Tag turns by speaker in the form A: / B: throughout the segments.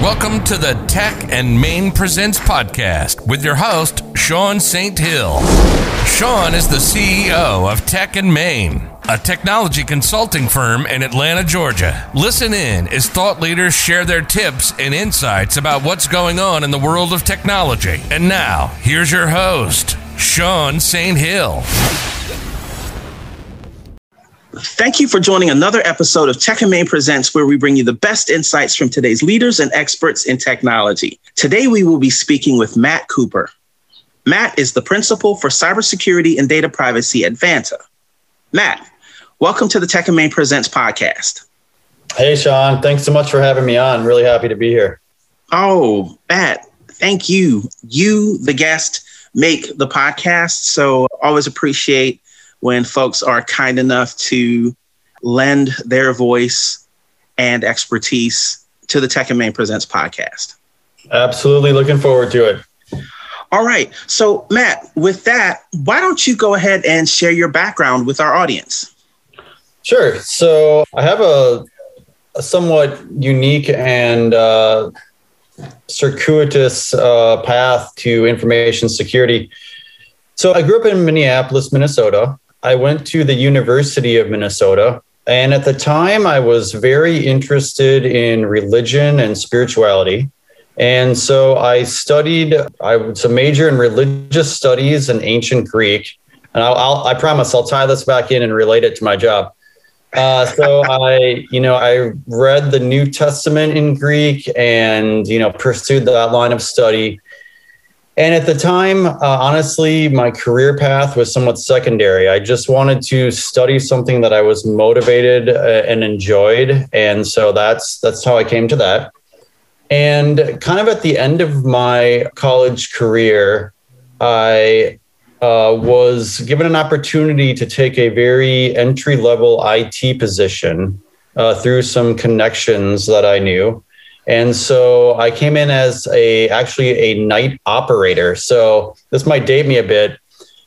A: Welcome to the Tech and Main Presents podcast with your host, Sean St. Hill. Sean is the CEO of Tech and Main, a technology consulting firm in Atlanta, Georgia. Listen in as thought leaders share their tips and insights about what's going on in the world of technology. And now, here's your host, Sean St. Hill.
B: Thank you for joining another episode of Tech and Main Presents, where we bring you the best insights from today's leaders and experts in technology. Today, we will be speaking with Matt Cooper. Matt is the principal for cybersecurity and data privacy at Vanta. Matt, welcome to the Tech and Main Presents podcast.
C: Hey, Sean. Thanks so much for having me on. Really happy to be here.
B: Oh, Matt, thank you. You, the guest, make the podcast. So always appreciate when folks are kind enough to lend their voice and expertise to the Tech and Main Presents podcast.
C: Absolutely looking forward to it.
B: All right. So, Matt, with that, why don't you go ahead and share your background with our audience?
C: Sure. So, I have a, a somewhat unique and uh, circuitous uh, path to information security. So, I grew up in Minneapolis, Minnesota. I went to the University of Minnesota. And at the time, I was very interested in religion and spirituality. And so I studied, I was a major in religious studies and ancient Greek. And I'll, I'll, i promise I'll tie this back in and relate it to my job. Uh, so I, you know, I read the New Testament in Greek and, you know, pursued that line of study. And at the time, uh, honestly, my career path was somewhat secondary. I just wanted to study something that I was motivated uh, and enjoyed, and so that's that's how I came to that. And kind of at the end of my college career, I uh, was given an opportunity to take a very entry level IT position uh, through some connections that I knew. And so I came in as a actually a night operator. So this might date me a bit,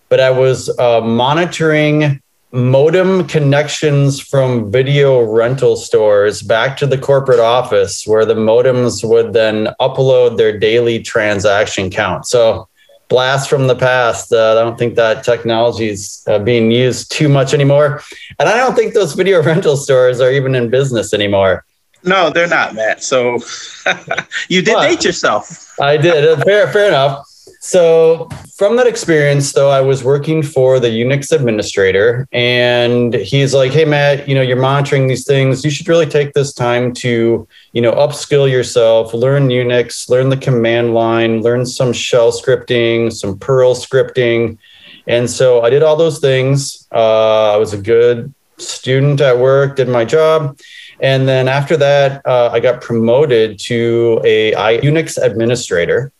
C: but I was uh, monitoring modem connections from video rental stores back to the corporate office where the modems would then upload their daily transaction count. So blast from the past. Uh, I don't think that technology is uh, being used too much anymore. And I don't think those video rental stores are even in business anymore.
B: No, they're not, Matt. So you did well, date yourself.
C: I did. Uh, fair, fair enough. So from that experience, though, I was working for the Unix administrator, and he's like, "Hey, Matt, you know, you're monitoring these things. You should really take this time to, you know, upskill yourself, learn Unix, learn the command line, learn some shell scripting, some Perl scripting." And so I did all those things. Uh, I was a good student at work, did my job. And then after that, uh, I got promoted to a Unix administrator.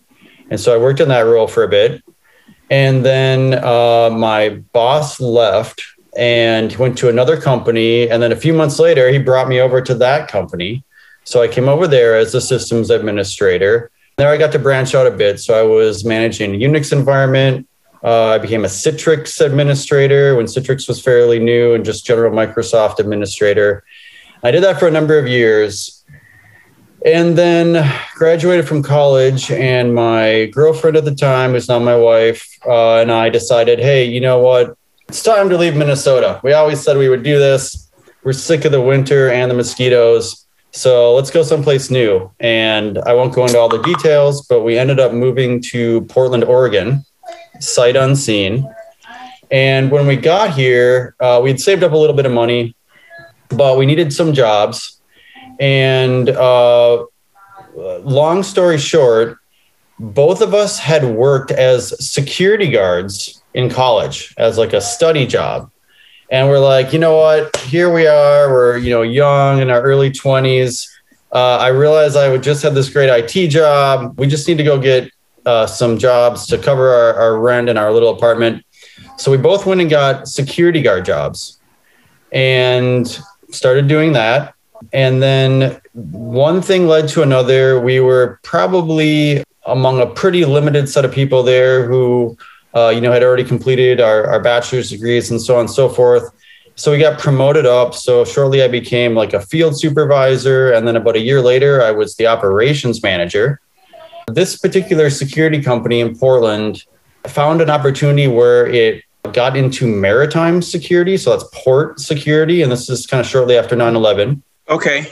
C: And so I worked in that role for a bit. And then uh, my boss left and went to another company. And then a few months later, he brought me over to that company. So I came over there as a systems administrator. There I got to branch out a bit. So I was managing a Unix environment. Uh, I became a Citrix administrator when Citrix was fairly new and just general Microsoft administrator. I did that for a number of years and then graduated from college. And my girlfriend at the time, who's now my wife, uh, and I decided, hey, you know what? It's time to leave Minnesota. We always said we would do this. We're sick of the winter and the mosquitoes. So let's go someplace new. And I won't go into all the details, but we ended up moving to Portland, Oregon, sight unseen. And when we got here, uh, we'd saved up a little bit of money but we needed some jobs. And uh, long story short, both of us had worked as security guards in college as like a study job. And we're like, you know what? Here we are. We're, you know, young in our early 20s. Uh, I realized I would just have this great IT job. We just need to go get uh, some jobs to cover our, our rent in our little apartment. So we both went and got security guard jobs. And started doing that. And then one thing led to another. We were probably among a pretty limited set of people there who, uh, you know, had already completed our, our bachelor's degrees and so on and so forth. So we got promoted up. So shortly I became like a field supervisor. And then about a year later, I was the operations manager. This particular security company in Portland found an opportunity where it got into maritime security. So that's port security. And this is kind of shortly after 9 11.
B: Okay.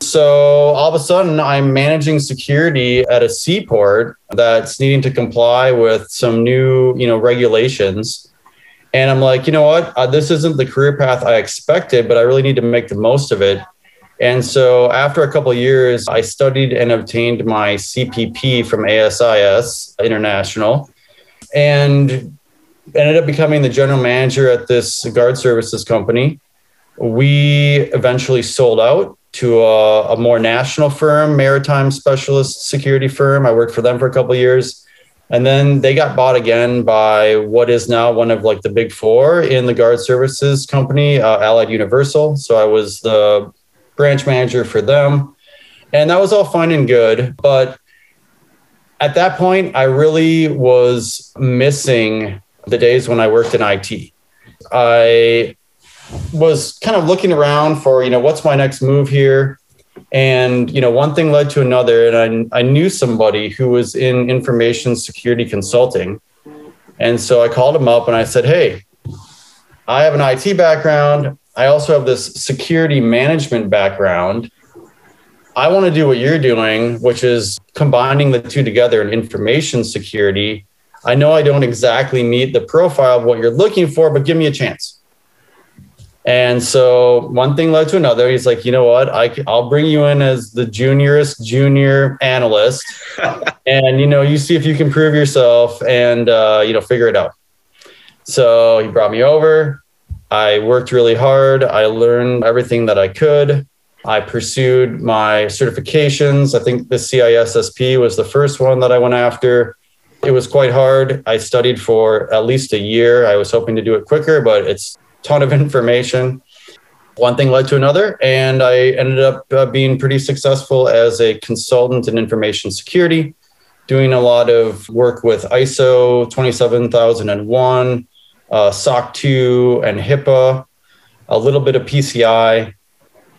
C: So all of a sudden, I'm managing security at a seaport that's needing to comply with some new, you know, regulations. And I'm like, you know what? Uh, this isn't the career path I expected, but I really need to make the most of it. And so after a couple years, I studied and obtained my CPP from ASIS International and ended up becoming the general manager at this guard services company. We eventually sold out to a, a, more national firm, maritime specialist security firm. I worked for them for a couple years. And then they got bought again by what is now one of like the big four in the guard services company, uh, Allied Universal. So I was the branch manager for them. And that was all fine and good. But at that point, I really was missing the days when I worked in IT. I was kind of looking around for, you know, what's my next move here? And, you know, one thing led to another. And I, I knew somebody who was in information security consulting. And so I called him up and I said, Hey, I have an IT background. I also have this security management background. I want to do what you're doing, which is combining the two together in information security. I know I don't exactly meet the profile of what you're looking for, but give me a chance. And so one thing led to another. He's like, you know what? I, I'll bring you in as the juniorest junior analyst, and you know, you see if you can prove yourself, and uh, you know, figure it out. So he brought me over. I worked really hard. I learned everything that I could. I pursued my certifications. I think the CISSP was the first one that I went after. It was quite hard. I studied for at least a year. I was hoping to do it quicker, but it's a ton of information. One thing led to another, and I ended up uh, being pretty successful as a consultant in information security, doing a lot of work with ISO 27001, uh, SOC 2, and HIPAA, a little bit of PCI.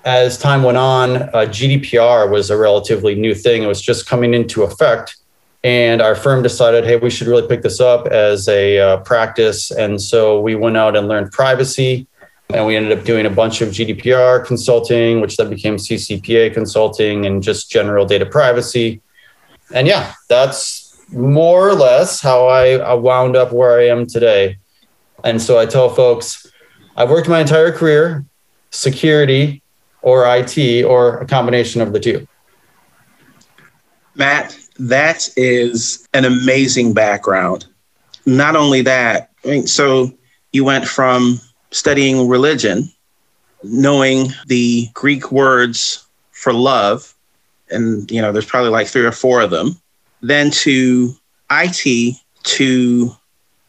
C: As time went on, uh, GDPR was a relatively new thing. It was just coming into effect. And our firm decided, hey, we should really pick this up as a uh, practice. And so we went out and learned privacy. And we ended up doing a bunch of GDPR consulting, which then became CCPA consulting and just general data privacy. And yeah, that's more or less how I, wound up where I am today. And so I tell folks, I've worked my entire career, security or IT or a combination of the two.
B: Matt, that is an amazing background. Not only that, I mean, so you went from studying religion, knowing the Greek words for love, and you know, there's probably like three or four of them, then to IT, to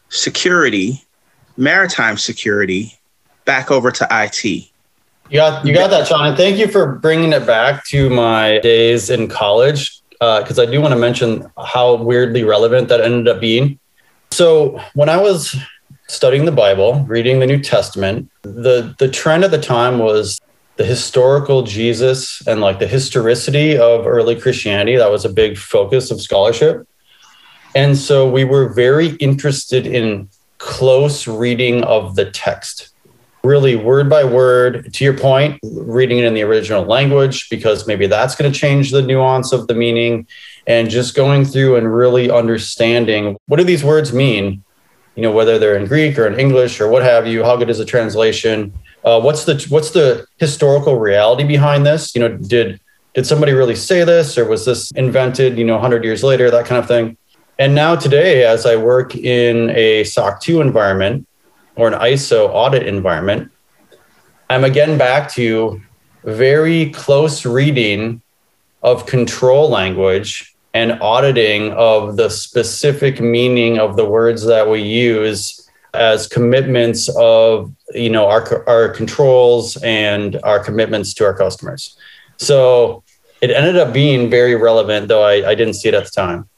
B: security, maritime security, back over to IT.
C: You got you got that, Sean, and thank you for bringing it back to my days in college because uh, I do want to mention how weirdly relevant that ended up being. So when I was studying the Bible, reading the New Testament, the the trend at the time was the historical Jesus and like the historicity of early Christianity. That was a big focus of scholarship. And so we were very interested in close reading of the text really word by word to your point reading it in the original language because maybe that's going to change the nuance of the meaning and just going through and really understanding what do these words mean? You know whether they're in greek or in english or what have you how good is the translation? Uh, what's the what's the historical reality behind this? You know did did somebody really say this or was this invented you know 100 years later that kind of thing? And now today as i work in a soc 2 environment or an ISO audit environment, I'm again back to very close reading of control language and auditing of the specific meaning of the words that we use as commitments of you know our, our controls and our commitments to our customers. So it ended up being very relevant though i, I didn't see it at the time.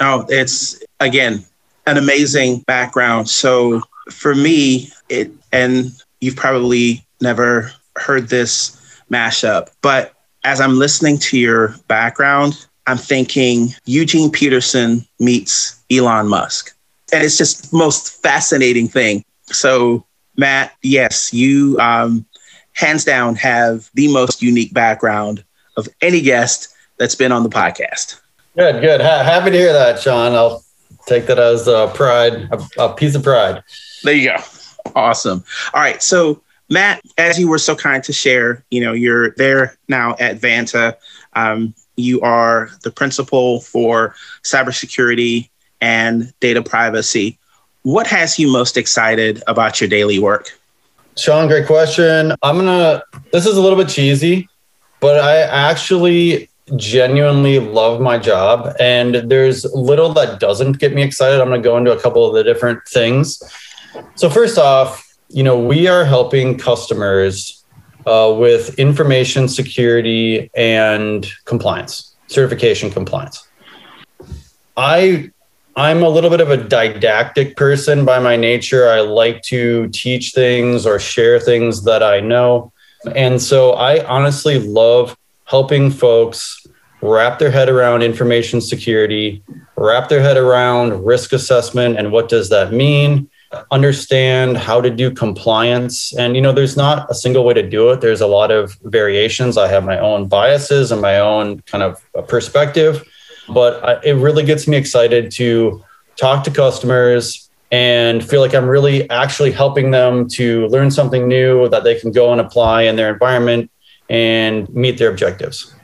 B: Oh it's again an amazing background. So for me, it and you've probably never heard this mashup, but as I'm listening to your background, I'm thinking Eugene Peterson meets Elon Musk. And it's just most fascinating thing. So, Matt, yes, you um, hands down have the most unique background of any guest that's been on the podcast.
C: Good, good. Ha- happy to hear that, Sean. I'll take that as a pride, a, a piece of pride.
B: There you go. Awesome. All right. So, Matt, as you were so kind to share, you know, you're there now at Vanta. Um, you are the principal for cybersecurity and data privacy. What has you most excited about your daily work?
C: Sean, great question. I'm gonna. This is a little bit cheesy, but I actually genuinely love my job, and there's little that doesn't get me excited. I'm gonna go into a couple of the different things. So first off, you know, we are helping customers uh, with information security and compliance, certification compliance. I I'm a little bit of a didactic person by my nature. I like to teach things or share things that I know. And so I honestly love helping folks wrap their head around information security, wrap their head around risk assessment and what does that mean? understand how to do compliance. And, you know, there's not a single way to do it. There's a lot of variations. I have my own biases and my own kind of perspective, but I, it really gets me excited to talk to customers and feel like I'm really actually helping them to learn something new that they can go and apply in their environment and meet their objectives.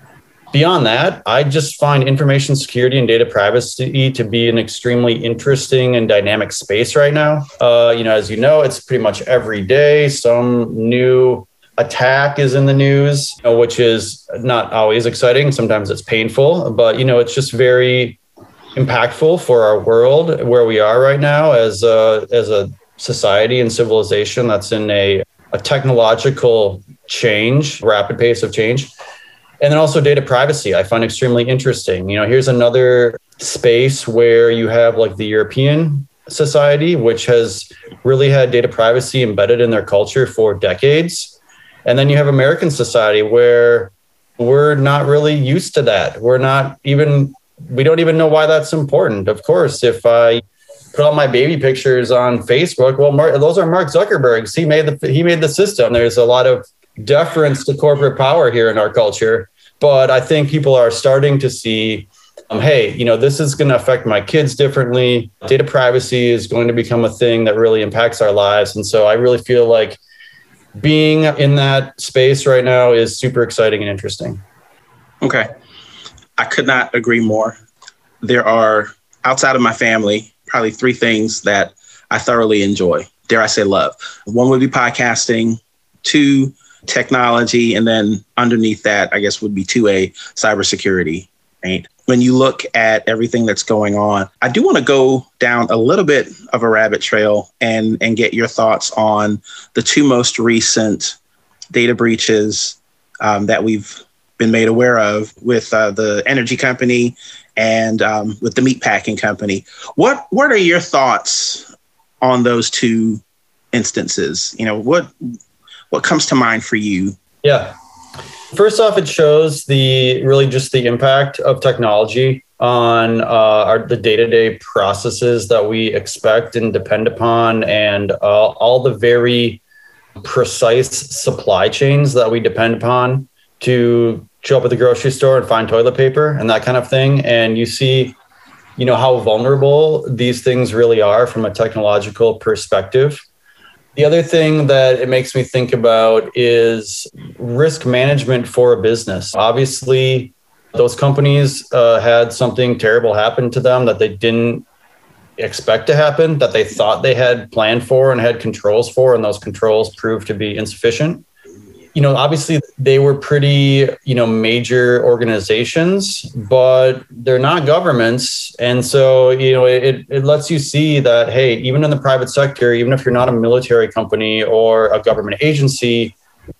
C: Beyond that, I just find information security and data privacy to be an extremely interesting and dynamic space right now. Uh, you know, as you know, it's pretty much every day some new attack is in the news, you know, which is not always exciting. Sometimes it's painful, but you know, it's just very impactful for our world where we are right now as a, as a society and civilization that's in a, a technological change, rapid pace of change. And then also data privacy, I find extremely interesting. You know, here's another space where you have like the European society, which has really had data privacy embedded in their culture for decades. And then you have American society where we're not really used to that. We're not even, we don't even know why that's important. Of course, if I put all my baby pictures on Facebook, well, Mark, those are Mark Zuckerberg's. He made the he made the system. There's a lot of deference to corporate power here in our culture. But I think people are starting to see, um, hey, you know, this is going to affect my kids differently. Data privacy is going to become a thing that really impacts our lives. And so I really feel like being in that space right now is super exciting and interesting.
B: Okay. I could not agree more. There are, outside of my family, probably three things that I thoroughly enjoy. Dare I say love? One would be podcasting. Two, technology, and then underneath that, I guess would be 2A cybersecurity. Right. When you look at everything that's going on, I do want to go down a little bit of a rabbit trail and and get your thoughts on the two most recent data breaches um, that we've been made aware of with uh, the energy company and um, with the meat packing company. What what are your thoughts on those two instances? You know, what what comes to mind for you?
C: Yeah. First off, it shows the really just the impact of technology on uh, our, the day-to-day processes that we expect and depend upon, and uh, all the very precise supply chains that we depend upon to show up at the grocery store and find toilet paper and that kind of thing. And you see, you know, how vulnerable these things really are from a technological perspective. The other thing that it makes me think about is risk management for a business. Obviously, those companies uh, had something terrible happen to them that they didn't expect to happen, that they thought they had planned for and had controls for, and those controls proved to be insufficient you know, obviously they were pretty, you know, major organizations, but they're not governments. And so, you know, it, it lets you see that, hey, even in the private sector, even if you're not a military company or a government agency,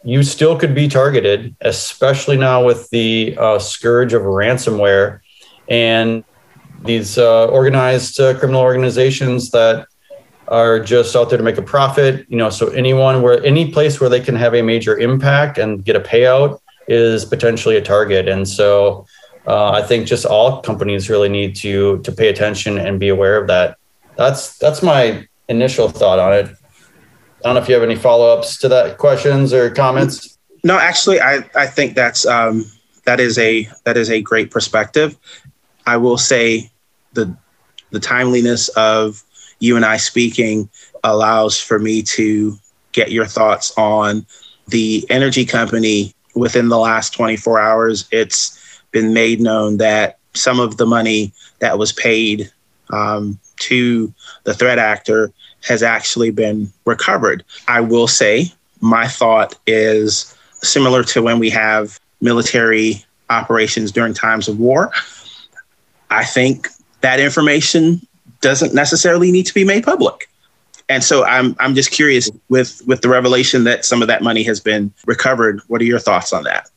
C: you still could be targeted, especially now with the uh, scourge of ransomware and these uh, organized uh, criminal organizations that are just out there to make a profit. You know, so anyone where any place where they can have a major impact and get a payout is potentially a target. And so uh, I think just all companies really need to to pay attention and be aware of that. That's that's my initial thought on it. I don't know if you have any follow ups to that questions or comments.
B: No, actually, I I think that's um, that is a that is a great perspective. I will say the the timeliness of you and I speaking allows for me to get your thoughts on the energy company within the last 24 hours. It's been made known that some of the money that was paid um, to the threat actor has actually been recovered. I will say my thought is similar to when we have military operations during times of war. I think that information doesn't necessarily need to be made public. And so I'm I'm just curious with with the revelation that some of that money has been recovered. What are your thoughts on that?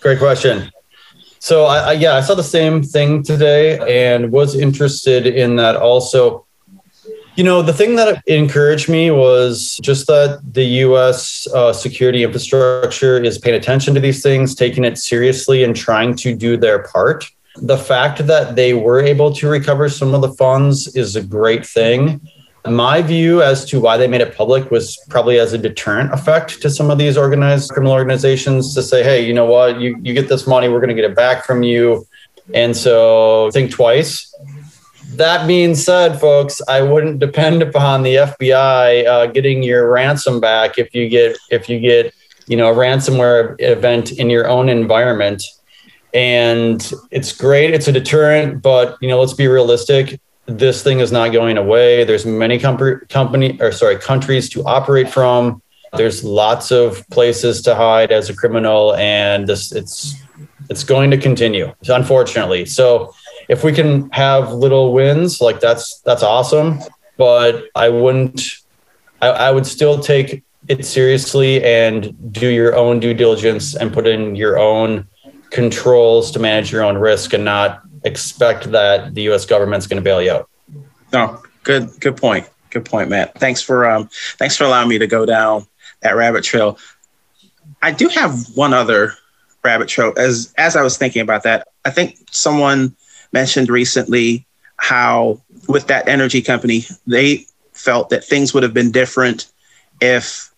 C: Great question. So I, I yeah, I saw the same thing today and was interested in that also. You know, the thing that encouraged me was just that the US uh, security infrastructure is paying attention to these things, taking it seriously, and trying to do their part the fact that they were able to recover some of the funds is a great thing. My view as to why they made it public was probably as a deterrent effect to some of these organized criminal organizations to say, hey, you know what, you, you get this money, we're going to get it back from you. And so think twice. That being said, folks, I wouldn't depend upon the FBI uh, getting your ransom back if you get if you get you know a ransomware event in your own environment and it's great. It's a deterrent, but you know, let's be realistic. This thing is not going away. There's many com- company or sorry countries to operate from. There's lots of places to hide as a criminal, and this it's it's going to continue, unfortunately. So if we can have little wins, like that's that's awesome. But I wouldn't. I, I would still take it seriously and do your own due diligence and put in your own controls to manage your own risk and not expect that the U.S. government's going to bail you out.
B: No, good, good point. Good point, Matt. Thanks for um, thanks for allowing me to go down that rabbit trail. I do have one other rabbit trail. As as I was thinking about that, I think someone mentioned recently how with that energy company they felt that things would have been different if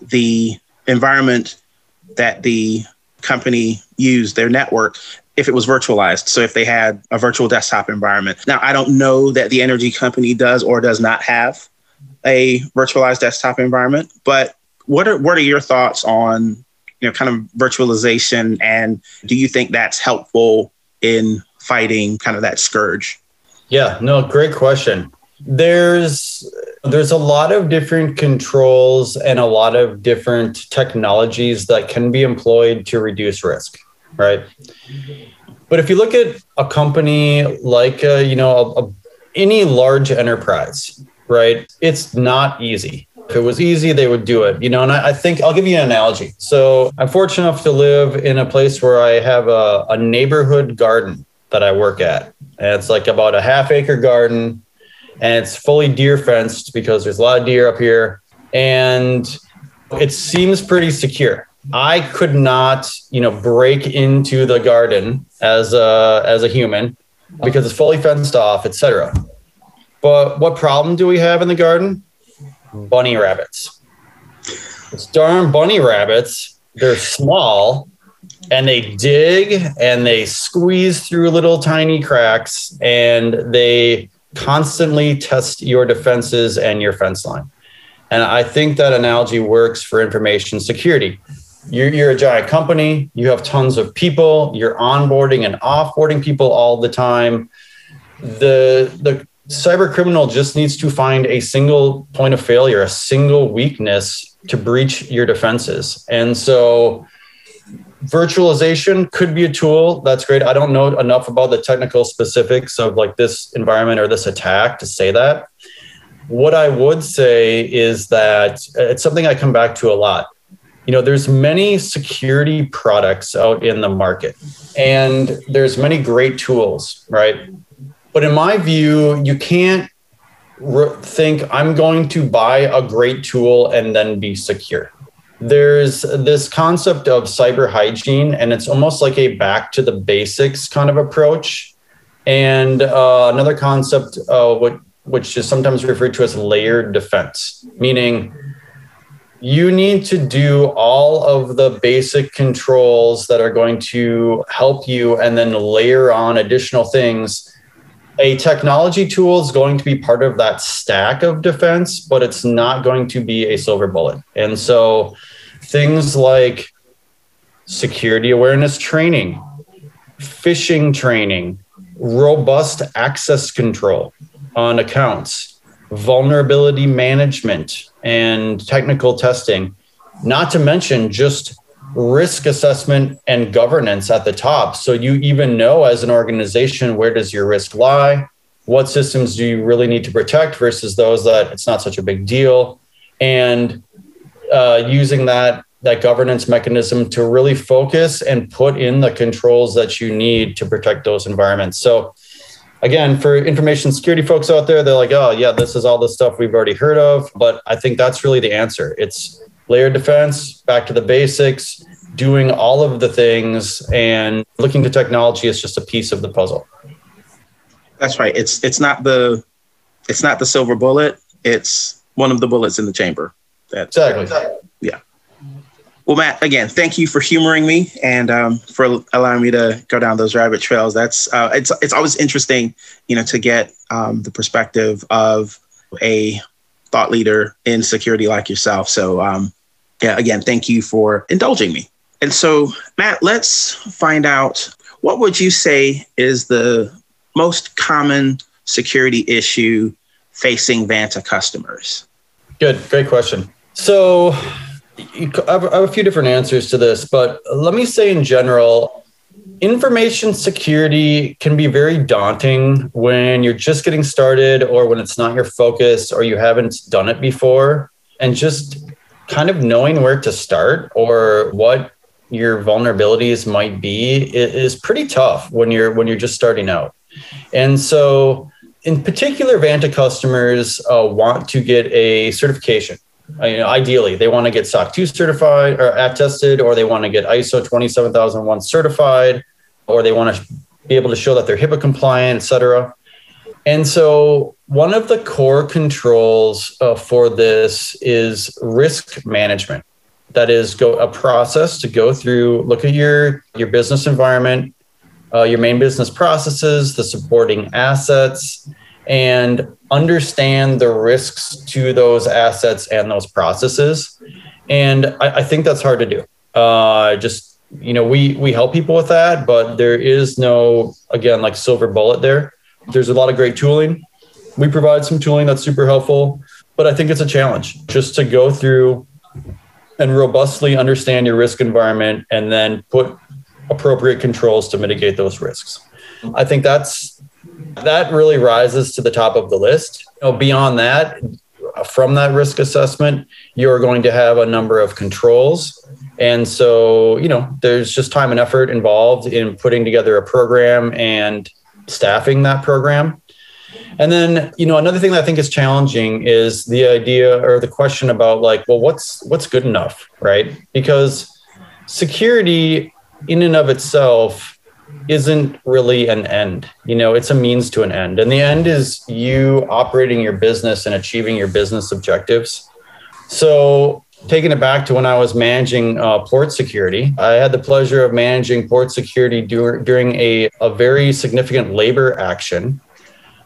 B: the environment that the company used their network if it was virtualized. So if they had a virtual desktop environment. Now, I don't know that the energy company does or does not have a virtualized desktop environment, but what are what are your thoughts on you know kind of virtualization and do you think that's helpful in fighting kind of that scourge?
C: Yeah, no, great question. There's there's a lot of different controls and a lot of different technologies that can be employed to reduce risk, right? But if you look at a company like uh, you know a, a, any large enterprise, right? It's not easy. If it was easy, they would do it, you know. And I, I, think I'll give you an analogy. So I'm fortunate enough to live in a place where I have a, a neighborhood garden that I work at, and it's like about a half acre garden and it's fully deer fenced because there's a lot of deer up here. And it seems pretty secure. I could not you know break into the garden as a as a human because it's fully fenced off etc but what problem do we have in the garden? Bunny rabbits. It's darn bunny rabbits they're small and they dig and they squeeze through little tiny cracks and they constantly test your defenses and your fence line. And I think that analogy works for information security. You're, you're, a giant company, you have tons of people, you're onboarding and offboarding people all the time. The, the cyber criminal just needs to find a single point of failure, a single weakness to breach your defenses. And so virtualization could be a tool. That's great. I don't know enough about the technical specifics of like this environment or this attack to say that. What i would say is that uh, it's something i come back to a lot. You know there's many security products out in the market and there's many great tools right? But in my view you can't re- think I'm going to buy a great tool and then be secure. There's this concept of cyber hygiene, and it's almost like a back to the basics kind of approach. And uh, another concept, uh, what, which is sometimes referred to as layered defense, meaning you need to do all of the basic controls that are going to help you and then layer on additional things a technology tool is going to be part of that stack of defense but it's not going to be a silver bullet. And so things like security awareness training phishing training robust access control on accounts vulnerability management and technical testing, not to mention just risk assessment and governance at the top. So you even know as an organization where does your risk lie? What systems do you really need to protect versus those that it's not such a big deal? And uh, using that that governance mechanism to really focus and put in the controls that you need to protect those environments. So again, for information security folks out there, they're like, oh, yeah, this is all the stuff we've already heard of. But I think that's really the answer. It's layered defense, back to the basics, doing all of the things, and looking to technology is just a piece of the puzzle.
B: That's right. It's it's not the it's not the silver bullet. It's one of the bullets in the chamber.
C: That, exactly.
B: Yeah. Well, Matt, again, thank you for humoring me and um, for allowing me to go down those rabbit trails. That's uh, it's it's always interesting, you know, to get um, the perspective of a thought leader in security like yourself. So, um, yeah, again, thank you for indulging me. And so, Matt, let's find out what would you say is the most common security issue facing Vanta customers?
C: Good, great question. So I have a few different answers to this, but let me say in general, information security can be very daunting when you're just getting started or when it's not your focus or you haven't done it before. And just kind of knowing where to start or what your vulnerabilities might be is pretty tough when you're when you're just starting out. And so in particular, Vanta customers uh, want to get a certification uh, you know, ideally they want to get SOC 2 certified or attested, or they want to get ISO 27001 certified, or they want to be able to show that they're HIPAA compliant, et cetera. And so, one of the core controls uh, for this is risk management. That is, go a process to go through, look at your your business environment, uh, your main business processes, the supporting assets, and understand the risks to those assets and those processes. And I, I think that's hard to do. Uh, just you know, we we help people with that, but there is no again like silver bullet there. There's a lot of great tooling. We provide some tooling that's super helpful, but I think it's a challenge just to go through and robustly understand your risk environment and then put appropriate controls to mitigate those risks. I think that's that really rises to the top of the list. You know, beyond that, from that risk assessment, you're going to have a number of controls. And so, you know, there's just time and effort involved in putting together a program and staffing that program. And then, you know, another thing that I think is challenging is the idea or the question about like, well, what's what's good enough, right? Because security in and of itself isn't really an end. You know, it's a means to an end. And the end is you operating your business and achieving your business objectives. So, taking it back to when I was managing uh, port security, I had the pleasure of managing port security dur- during a, a very significant labor action.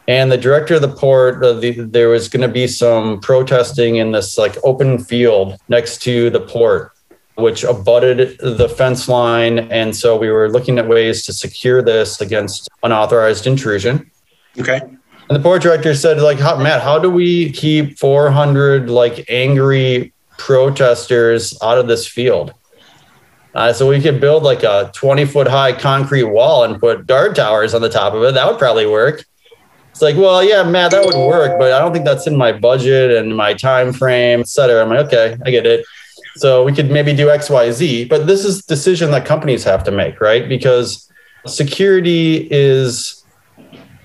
C: And the director of the port, uh, the, there was going to be some protesting in this like open field next to the port which abutted the fence line. And so we were looking at ways to secure this against unauthorized intrusion.
B: Okay.
C: And the port director said, like, Matt, how do we keep 400 like angry protesters out of this field? Uh, so we could build like a 20 foot high concrete wall and put guard towers on the top of it. That would probably work. It's like, well, yeah, Matt, that would work, but I don't think that's in my budget and my time frame, et cetera. I'm like, okay, I get it. So we could maybe do X, Y, Z, but this is decision that companies have to make, right? Because security is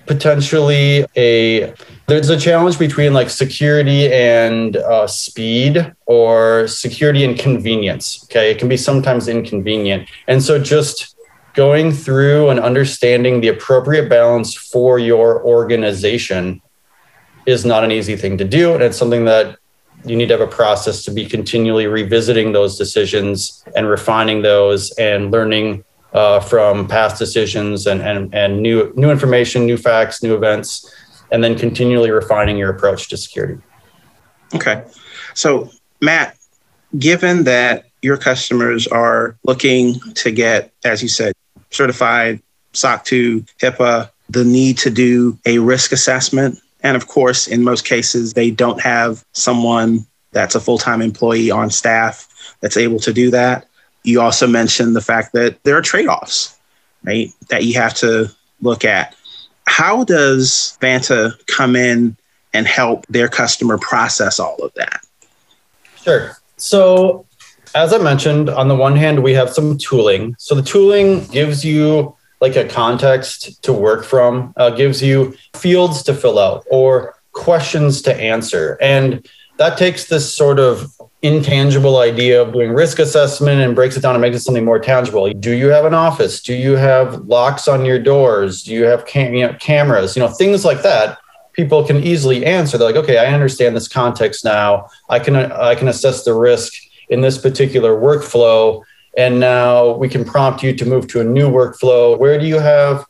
C: potentially a there's a challenge between like security and uh, speed or security and convenience. Okay. It can be sometimes inconvenient. And so just going through and understanding the appropriate balance for your organization is not an easy thing to do. And it's something that you need to have a process to be continually revisiting those decisions and refining those and learning uh, from past decisions and, and, and new, new information, new facts, new events, and then continually refining your approach to security.
B: Okay. So, Matt, given that your customers are looking to get, as you said, certified SOC 2, HIPAA, the need to do a risk assessment. And of course, in most cases, they don't have someone that's a full time employee on staff that's able to do that. You also mentioned the fact that there are trade offs, right, that you have to look at. How does Vanta come in and help their customer process all of that?
C: Sure. So as I mentioned, on the one hand, we have some tooling. So the tooling gives you like a context to work from, uh, gives you fields to fill out or questions to answer. And that takes this sort of intangible idea of doing risk assessment and breaks it down and makes it something more tangible. Do you have an office? Do you have locks on your doors? Do you have cam- you know, cameras? You know, things like that. People can easily answer. They're like, okay, I understand this context now. I can I can assess the risk in this particular workflow. And now we can prompt you to move to a new workflow. Where do you have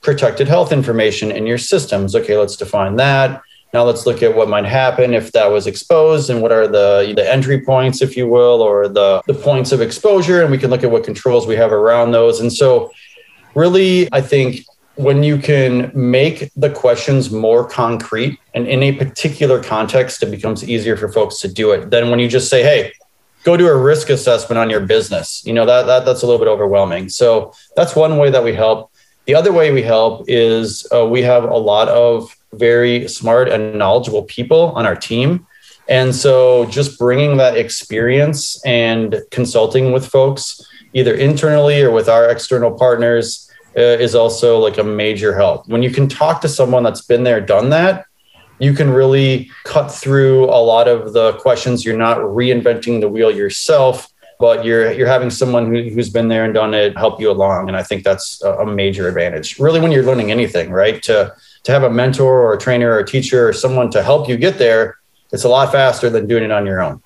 C: protected health information in your systems? Okay, let's define that. Now let's look at what might happen if that was exposed and what are the, the entry points, if you will, or the, the points of exposure. And we can look at what controls we have around those. And so, really, I think when you can make the questions more concrete and in a particular context, it becomes easier for folks to do it than when you just say, hey, go do a risk assessment on your business. You know, that, that that's a little bit overwhelming. So that's one way that we help. The other way we help is uh, we have a lot of very smart and knowledgeable people on our team. And so just bringing that experience and consulting with folks, either internally or with our external partners, uh, is also like a major help. When you can talk to someone that's been there, done that, you can really cut through a lot of the questions. You're not reinventing the wheel yourself, but you're you're having someone who, who's been there and done it help you along. And I think that's a major advantage. Really, when you're learning anything, right? To to have a mentor or a trainer or a teacher or someone to help you get there, it's a lot faster than doing it on your own.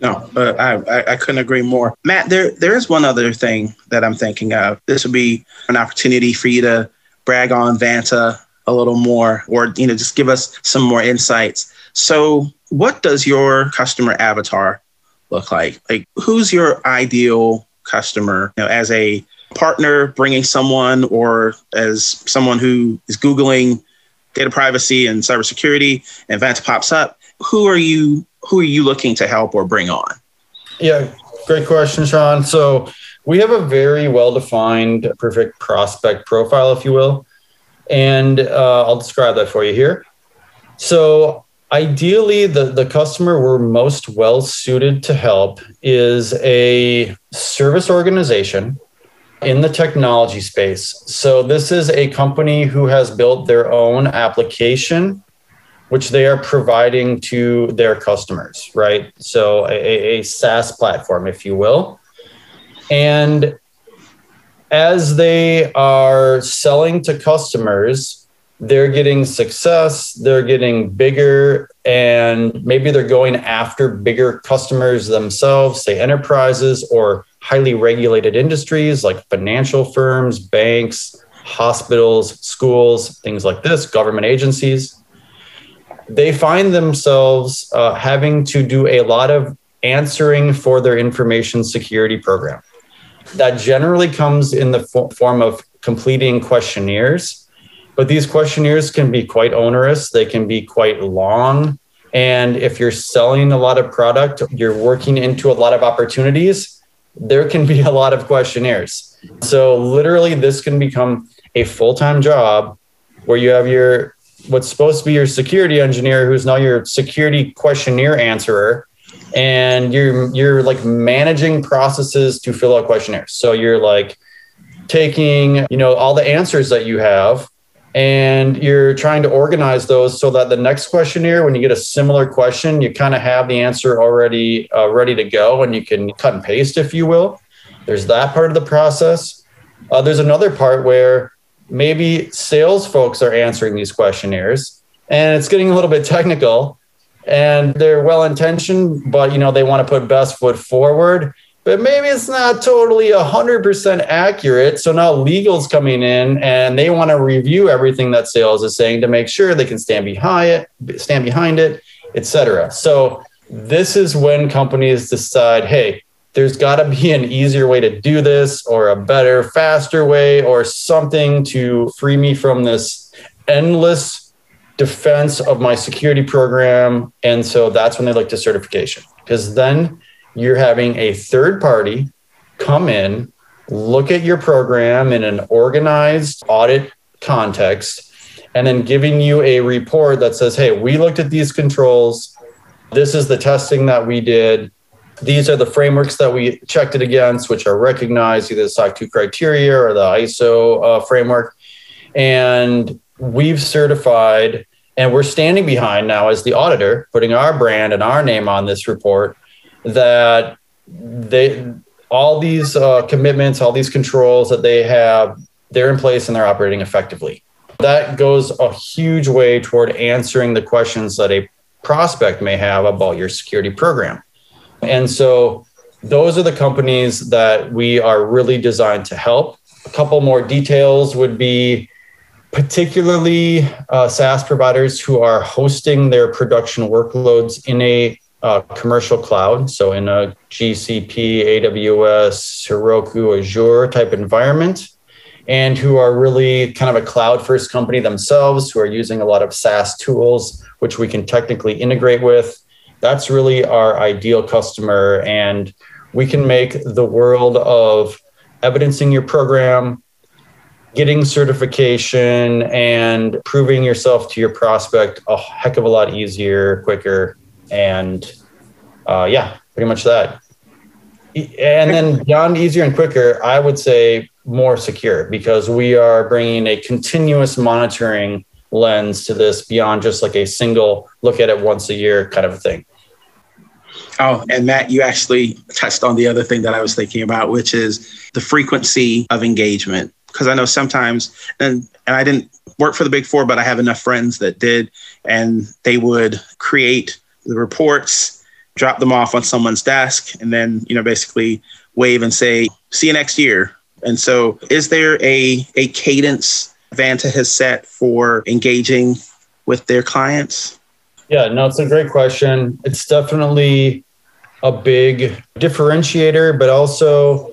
B: No, uh, I, I couldn't agree more. Matt, there there is one other thing that I'm thinking of. This would be an opportunity for you to brag on Vanta a little more or you know just give us some more insights so what does your customer avatar look like like who's your ideal customer you know as a partner bringing someone or as someone who is googling data privacy and cybersecurity and Vanta pops up who are you who are you looking to help or bring on
C: yeah great question sean so we have a very well defined perfect prospect profile if you will and uh, I'll describe that for you here. So, ideally, the, the customer we're most well suited to help is a service organization in the technology space. So, this is a company who has built their own application, which they are providing to their customers, right? So, a, a SaaS platform, if you will. And as they are selling to customers, they're getting success, they're getting bigger, and maybe they're going after bigger customers themselves, say enterprises or highly regulated industries like financial firms, banks, hospitals, schools, things like this, government agencies. They find themselves uh, having to do a lot of answering for their information security program that generally comes in the fo- form of completing questionnaires. But these questionnaires can be quite onerous, they can be quite long. And if you're selling a lot of product, you're working into a lot of opportunities, there can be a lot of questionnaires. So, literally, this can become a full time job where you have your what's supposed to be your security engineer who's now your security questionnaire answerer and you're you're like managing processes to fill out questionnaires. So you're like taking, you know, all the answers that you have and you're trying to organize those so that the next questionnaire, when you get a similar question, you kind of have the answer already uh, ready to go and you can cut and paste, if you will. There's that part of the process. Uh, there's another part where maybe sales folks are answering these questionnaires and it's getting a little bit technical and they're well intentioned, but you know, they want to put best foot forward but maybe it's not totally 100% accurate. So now legal's coming in and they want to review everything that sales is saying to make sure they can stand behind it, stand behind it, etc. So this is when companies decide, hey, there's got to be an easier way to do this or a better, faster way or something to free me from this endless defense of my security program. And so that's when they look to certification because then you're having a third party come in, look at your program in an organized audit context, and then giving you a report that says, hey, we looked at these controls. This is the testing that we did. These are the frameworks that we checked it against, which are recognized, either the SOC 2 criteria or the ISO uh, framework. And we've certified, and we're standing behind now as the auditor, putting our brand and our name on this report that they all these uh, commitments, all these controls that they have, they're in place and they're operating effectively. That goes a huge way toward answering the questions that a prospect may have about your security program. And so those are the companies that we are really designed to help. A couple more details would be particularly uh, SaaS providers who are hosting their production workloads in a uh, commercial cloud, so in a GCP, AWS, Heroku, Azure type environment, and who are really kind of a cloud first company themselves, who are using a lot of SaaS tools, which we can technically integrate with. That's really our ideal customer. And we can make the world of evidencing your program, getting certification, and proving yourself to your prospect a heck of a lot easier, quicker, and uh, yeah, pretty much that. And then beyond easier and quicker, I would say more secure because we are bringing a continuous monitoring lens to this beyond just like a single look at it once a year kind of a thing.
B: Oh, and Matt, you actually touched on the other thing that I was thinking about, which is the frequency of engagement. Because I know sometimes, and, and I didn't work for the big four, but I have enough friends that did, and they would create the reports, drop them off on someone's desk, and then, you know, basically wave and say, see you next year. And so is there a, a cadence Vanta has set for engaging with their clients?
C: Yeah, no, it's a great question. It's definitely a big differentiator, but also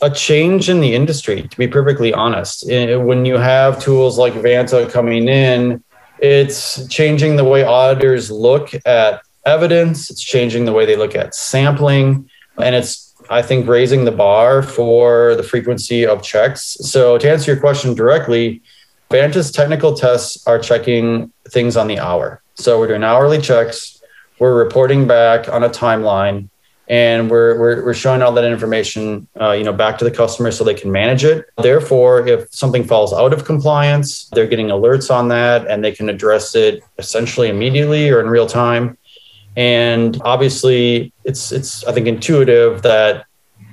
C: a change in the industry, to be perfectly honest. When you have tools like Vanta coming in, it's changing the way auditors look at evidence, it's changing the way they look at sampling, and it's, I think, raising the bar for the frequency of checks. So, to answer your question directly, Vanta's technical tests are checking things on the hour. So, we're doing hourly checks, we're reporting back on a timeline. And we're, we're, we're showing all that information, uh, you know, back to the customer so they can manage it. Therefore, if something falls out of compliance, they're getting alerts on that, and they can address it essentially immediately or in real time. And obviously, it's it's I think intuitive that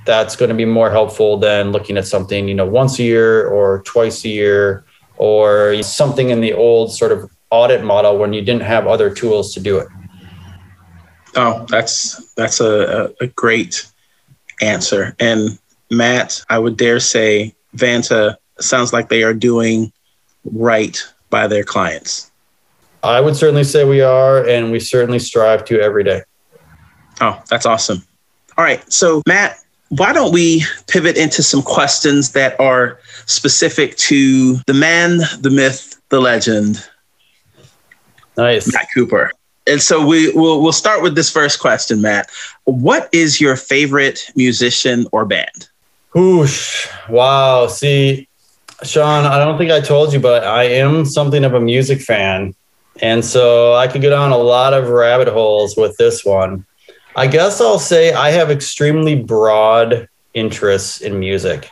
C: that's going to be more helpful than looking at something you know once a year or twice a year or something in the old sort of audit model when you didn't have other tools to do it.
B: Oh, that's that's a, a great answer. And Matt, I would dare say Vanta sounds like they are doing right by their clients.
C: I would certainly say we are, and we certainly strive to every day.
B: Oh, that's awesome. All right. So, Matt, why don't we pivot into some questions that are specific to the man, the myth, the legend?
C: Nice.
B: Matt Cooper. And so we will we'll start with this first question, Matt. What is your favorite musician or band?
C: Whoosh. Wow. See, Sean, I don't think I told you, but I am something of a music fan. And so I could go down a lot of rabbit holes with this one. I guess I'll say I have extremely broad interests in music.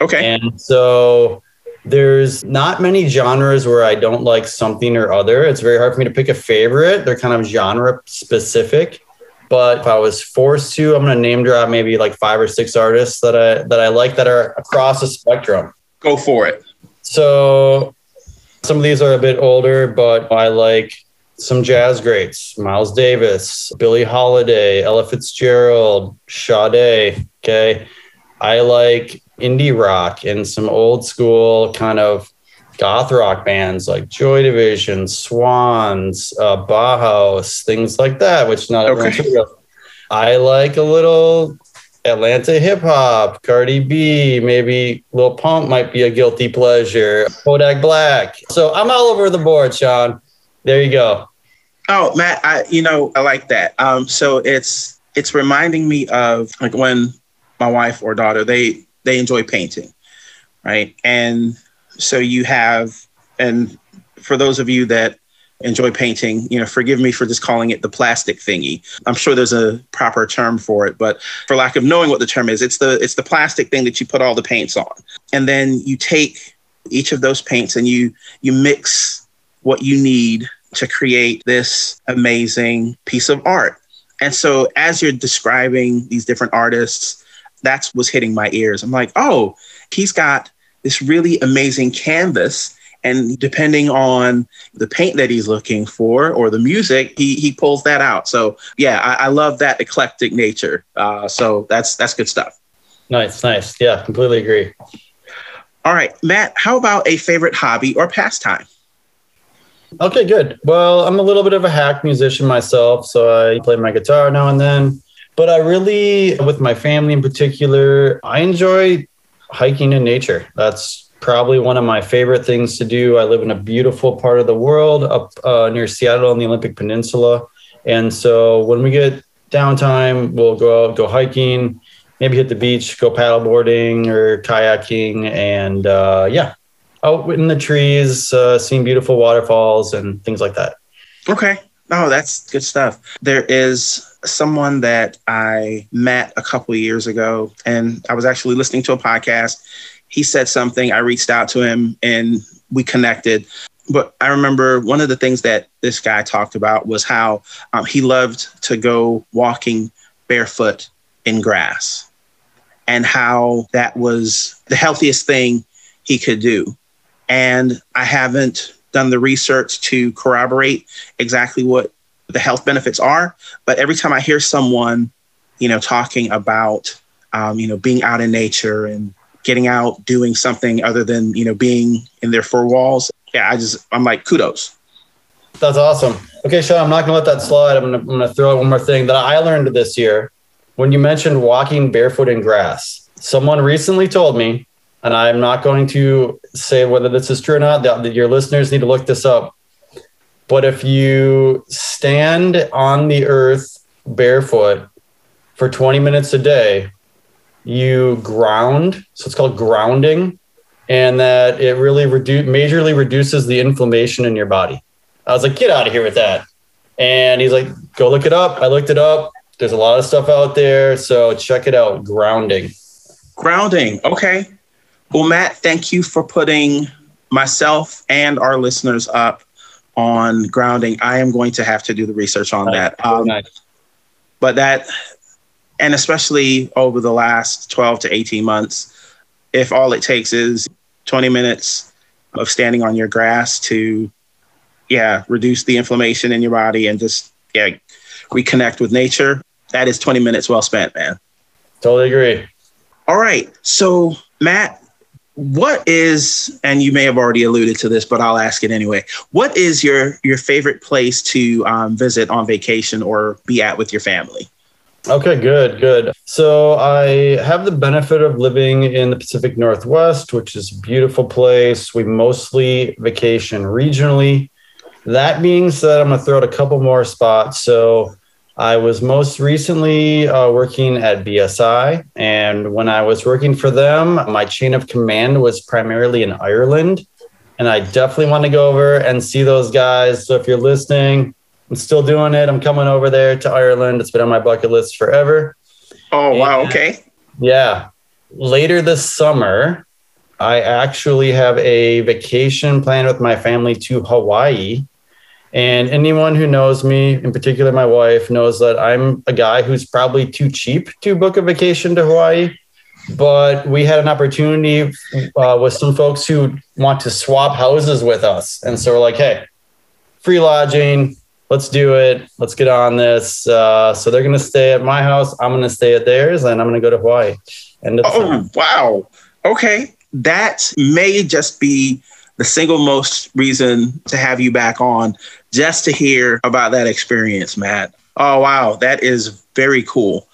B: Okay.
C: And so there's not many genres where I don't like something or other. It's very hard for me to pick a favorite. They're kind of genre specific. But if I was forced to, I'm going to name drop maybe like five or six artists that I that I like that are across the spectrum.
B: Go for it.
C: So some of these are a bit older, but I like some jazz greats: Miles Davis, Billie Holiday, Ella Fitzgerald, Sade. Okay, I like indie rock and some old school kind of goth rock bands like Joy Division, Swans, uh, Bauhaus, things like that, which not
B: Okay.
C: I like a little Atlanta hip hop, Cardi B, maybe Lil Pump might be a guilty pleasure, Kodak Black. So I'm all over the board, Sean. There you go.
B: Oh, Matt, I you know I like that. Um, so it's it's reminding me of like when my wife or daughter they they enjoy painting, right? And so you have, and for those of you that enjoy painting, you know, forgive me for just calling it the plastic thingy. I'm sure there's a proper term for it, but for lack of knowing what the term is, it's the it's the plastic thing that you put all the paints on, and then you take each of those paints and you you mix what you need to create this amazing piece of art. And so as you're describing these different artists, that's what's hitting my ears. I'm like, oh, he's got this really amazing canvas. And depending on the paint that he's looking for or the music, he he pulls that out. So yeah, I, I love that eclectic nature. Uh, so that's that's good stuff.
C: Nice, nice. Yeah, completely agree.
B: All right, Matt, how about a favorite hobby or pastime?
C: Okay, good. Well, I'm a little bit of a hack musician myself, so I play my guitar now and then. But I really, with my family in particular, I enjoy hiking in nature. That's probably one of my favorite things to do. I live in a beautiful part of the world up uh, near Seattle on the Olympic Peninsula. And so when we get downtime, we'll go out, go hiking, maybe hit the beach, go paddleboarding or kayaking. And uh, yeah, out in the trees, uh, seeing beautiful waterfalls and things like that.
B: Okay. Oh, that's good stuff. There is someone that I met a couple years ago, and I was actually listening to a podcast. He said something. I reached out to him and we connected. But I remember one of the things that this guy talked about was how um, he loved to go walking barefoot in grass and how that was the healthiest thing he could do. And I haven't done the research to corroborate exactly what the health benefits are. But every time I hear someone, you know, talking about, um, you know, being out in nature and getting out, doing something other than, you know, being in their four walls, yeah, I just, I'm like, kudos.
C: That's awesome. Okay, Sean, I'm not going to let that slide. I'm going to, throw out one more thing that I learned this year. When you mentioned walking barefoot in grass, someone recently told me, and I'm not going to say whether this is true or not, that your listeners need to look this up. But if you stand on the earth barefoot for 20 minutes a day, you ground. So it's called grounding, and that it really redu- majorly reduces the inflammation in your body. I was like, get out of here with that. And he's like, go look it up. I looked it up. There's a lot of stuff out there. So check it out. Grounding.
B: Grounding. Okay. Well, Matt, thank you for putting myself and our listeners up on grounding. I am going to have to do the research on that. Um,
C: Nice.
B: but that, and especially over the last 12 to 18 months, if all it takes is 20 minutes of standing on your grass to, yeah, reduce the inflammation in your body and just, yeah, reconnect with nature, that is 20 minutes well spent, man.
C: Totally agree.
B: All right. So, Matt, what is, and you may have already alluded to this, but I'll ask it anyway. What is your your favorite place to um, visit on vacation or be at with your family?
C: Okay, good, good. So I have the benefit of living in the Pacific Northwest, which is a beautiful place. We mostly vacation regionally. That being said, I'm going to throw out a couple more spots. So I was most recently uh, working at BSI. And when I was working for them, my chain of command was primarily in Ireland. And I definitely want to go over and see those guys. So if you're listening, I'm still doing it. I'm coming over there to Ireland. It's been on my bucket list forever.
B: Oh, wow.
C: Yeah.
B: Okay.
C: Yeah. Later this summer, I actually have a vacation planned with my family to Hawaii. And anyone who knows me, in particular my wife, knows that I'm a guy who's probably too cheap to book a vacation to Hawaii. But we had an opportunity uh, with some folks who want to swap houses with us. And so we're like, hey, free lodging, let's do it. Let's get on this. Uh, so they're going to stay at my house. I'm going to stay at theirs, and I'm going to go to Hawaii.
B: And oh, wow. Okay. That may just be the single most reason to have you back on, just to hear about that experience, Matt. Oh, wow. That is very cool.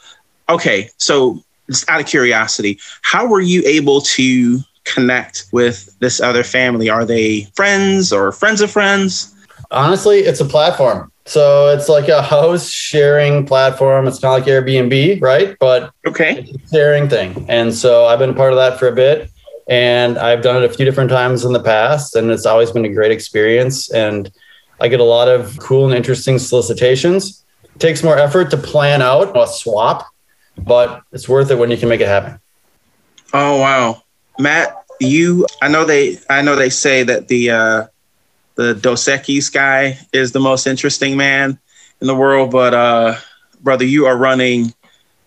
B: Okay. So, just out of curiosity, how were you able to connect with this other family? Are they friends or friends of friends?
C: Honestly, it's a platform. So it's like a house sharing platform. It's kind of like Airbnb, right? But
B: okay,
C: sharing thing. And so I've been a part of that for a bit, and I've done it a few different times in the past, and it's always been a great experience. And I get a lot of cool and interesting solicitations. It takes more effort to plan out a swap, but it's worth it when you can make it happen.
B: Oh wow, Matt, you. I know they. I know they say that the. Uh, the Dos Equis guy is the most interesting man in the world, but uh, brother, you are running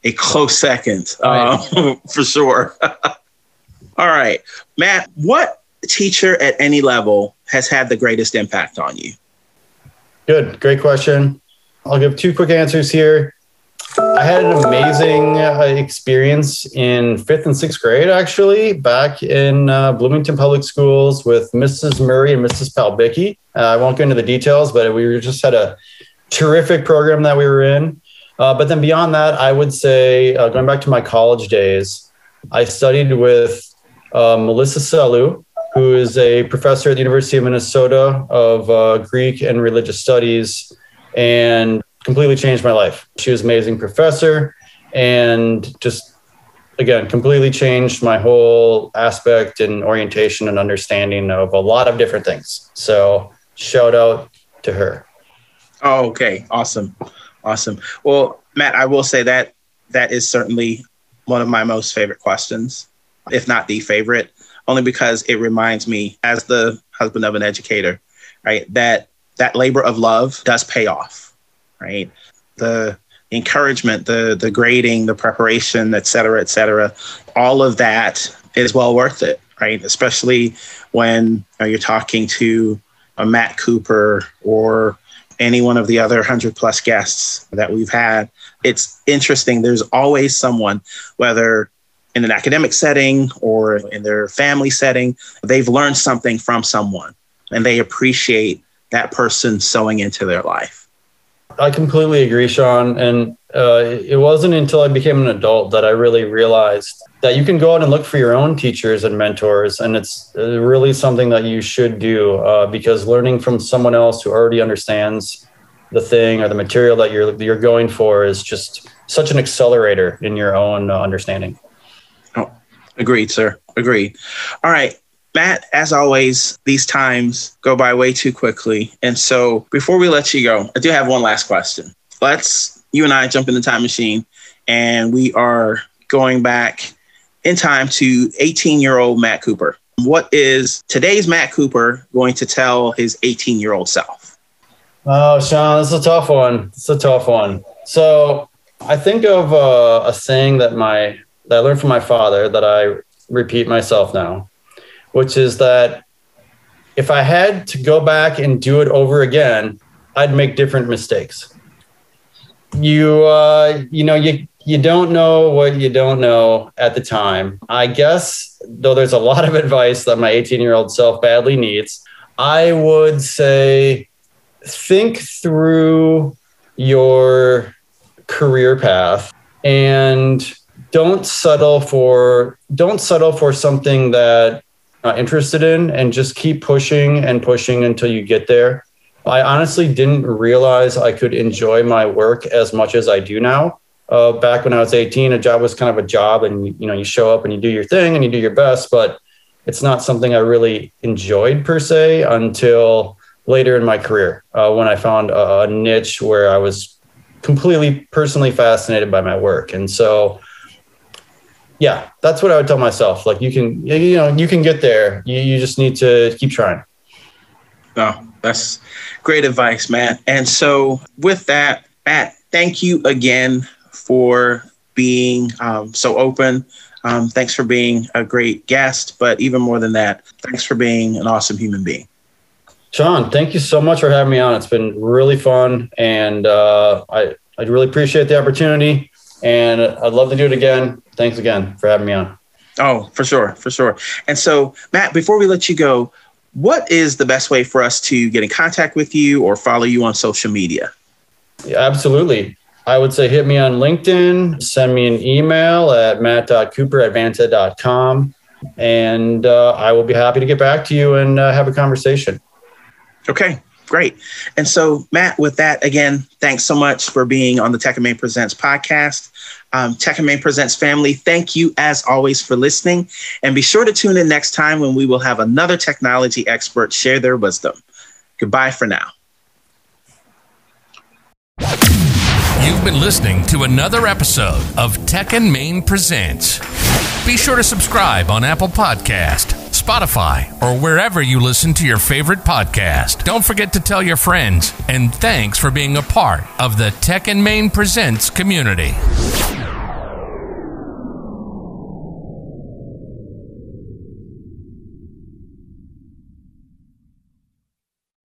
B: a close second uh, for sure. All right, Matt, what teacher at any level has had the greatest impact on you?
C: Good, great question. I'll give two quick answers here. I had an amazing uh, experience in fifth and sixth grade, actually, back in uh, Bloomington Public Schools with Mrs. Murray and Mrs. Palbicki. Uh, I won't go into the details, but we just had a terrific program that we were in. Uh, but then beyond that, I would say, uh, going back to my college days, I studied with uh, Melissa Sellew, who is a professor at the University of Minnesota of Greek and Religious Studies. And completely changed my life. She was amazing professor and just again completely changed my whole aspect and orientation and understanding of a lot of different things. So shout out to her.
B: Oh, okay. Awesome. Awesome. Well, Matt, I will say that that is certainly one of my most favorite questions, if not the favorite, only because it reminds me as the husband of an educator, right, that that labor of love does pay off right? The encouragement, the the grading, the preparation, et cetera, et cetera, all of that is well worth it, right? Especially when you're talking to a Matt Cooper or any one of the other 100 plus guests that we've had. It's interesting. There's always someone, whether in an academic setting or in their family setting, they've learned something from someone and they appreciate that person sowing into their life.
C: I completely agree, Sean. And uh, it wasn't until I became an adult that I really realized that you can go out and look for your own teachers and mentors. And it's uh, really something that you should do uh, because learning from someone else who already understands the thing or the material that you're, you're going for is just such an accelerator in your own uh, understanding.
B: Oh, agreed, sir. Agreed. All right. Matt, as always, these times go by way too quickly. And so before we let you go, I do have one last question. Let's, you and I jump in the time machine and we are going back in time to 18 year old Matt Cooper. What is today's Matt Cooper going to tell his 18 year old self?
C: Oh, Sean, this is a tough one. It's a tough one. So I think of uh, a saying that my that I learned from my father that I repeat myself now which is that if I had to go back and do it over again, I'd make different mistakes. You, uh, you know, you you don't know what you don't know at the time. I guess, though, there's a lot of advice that my 18 year old self badly needs. I would say, think through your career path and don't settle for don't settle for something that not interested in and just keep pushing and pushing until you get there. I honestly didn't realize I could enjoy my work as much as I do now. Uh, back when I was 18, a job was kind of a job, and you know you show up and you do your thing and you do your best, but it's not something I really enjoyed per se until later in my career uh, when I found a niche where I was completely personally fascinated by my work. And so yeah, that's what I would tell myself. Like you can, you know, you can get there. You, you just need to keep trying.
B: No, oh, that's great advice, Matt. And so with that, Matt, thank you again for being um, so open. Um, thanks for being a great guest, but even more than that, thanks for being an awesome human being.
C: Sean, thank you so much for having me on. It's been really fun, and uh, I I really appreciate the opportunity, and I'd love to do it again. Thanks again for having me on.
B: Oh, for sure, for sure. And so, Matt, before we let you go, what is the best way for us to get in contact with you or follow you on social media?
C: Yeah, absolutely. I would say hit me on LinkedIn, send me an email at matt.cooper at vanta.com, and uh, I will be happy to get back to you and uh, have a conversation.
B: Okay, great. And so, Matt, with that, again, thanks so much for being on the Tech and Main Presents podcast. Um, Tech and Main Presents family, thank you as always for listening. And be sure to tune in next time when we will have another technology expert share their wisdom. Goodbye for now.
A: You've been listening to another episode of Tech and Main Presents. Be sure to subscribe on Apple Podcast, Spotify, or wherever you listen to your favorite podcast. Don't forget to tell your friends, and thanks for being a part of the Tech and Main Presents community.